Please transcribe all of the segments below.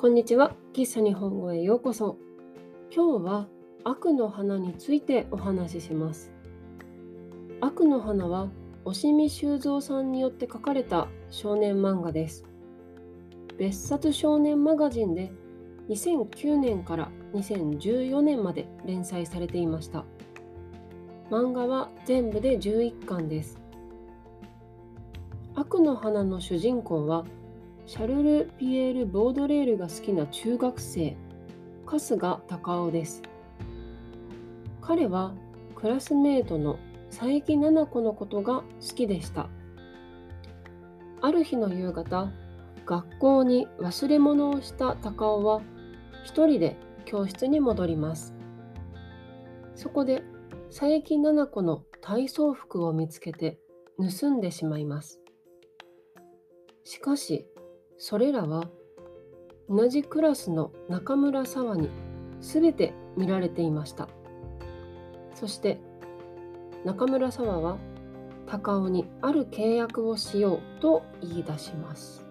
こんにちは。喫茶日本語へようこそ。今日は悪の花についてお話しします。悪の花は押見修造さんによって書かれた少年漫画です。別冊少年マガジンで2009年から2014年まで連載されていました。漫画は全部で11巻です。悪の花の主人公はシャルル・ピエール・ボードレールが好きな中学生春日隆夫です。彼はクラスメートの佐伯奈々子のことが好きでした。ある日の夕方学校に忘れ物をした隆夫は一人で教室に戻ります。そこで佐伯奈々子の体操服を見つけて盗んでしまいます。しかしそれらは同じクラスの中村沢に全て見られていました。そして中村沢は高尾にある契約をしようと言い出します。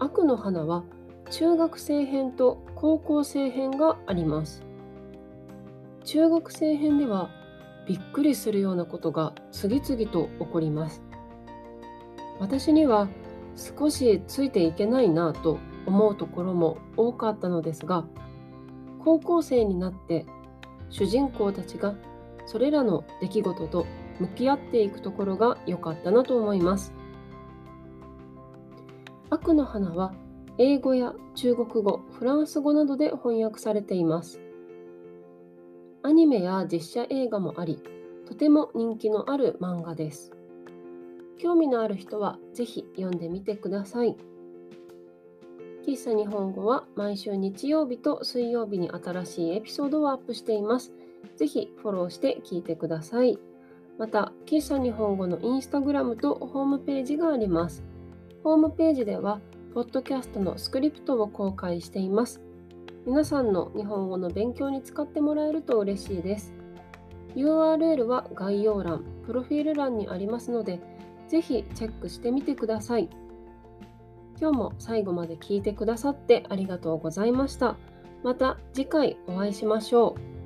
悪の花は中学生編と高校生編があります。中学生編ではびっくりするようなことが次々と起こります。私には少しついていけないなと思うところも多かったのですが高校生になって主人公たちがそれらの出来事と向き合っていくところが良かったなと思います。悪の花は英語や中国語、フランス語などで翻訳されています。アニメや実写映画もあり、とても人気のある漫画です。興味のある人はぜひ読んでみてください。喫茶日本語は毎週日曜日と水曜日に新しいエピソードをアップしています。ぜひフォローして聞いてください。また、喫茶日本語のインスタグラムとホームページがあります。ホームページでは、ポッドキャストのスクリプトを公開しています。皆さんの日本語の勉強に使ってもらえると嬉しいです。URL は概要欄、プロフィール欄にありますので、ぜひチェックしてみてください。今日も最後まで聞いてくださってありがとうございました。また次回お会いしましょう。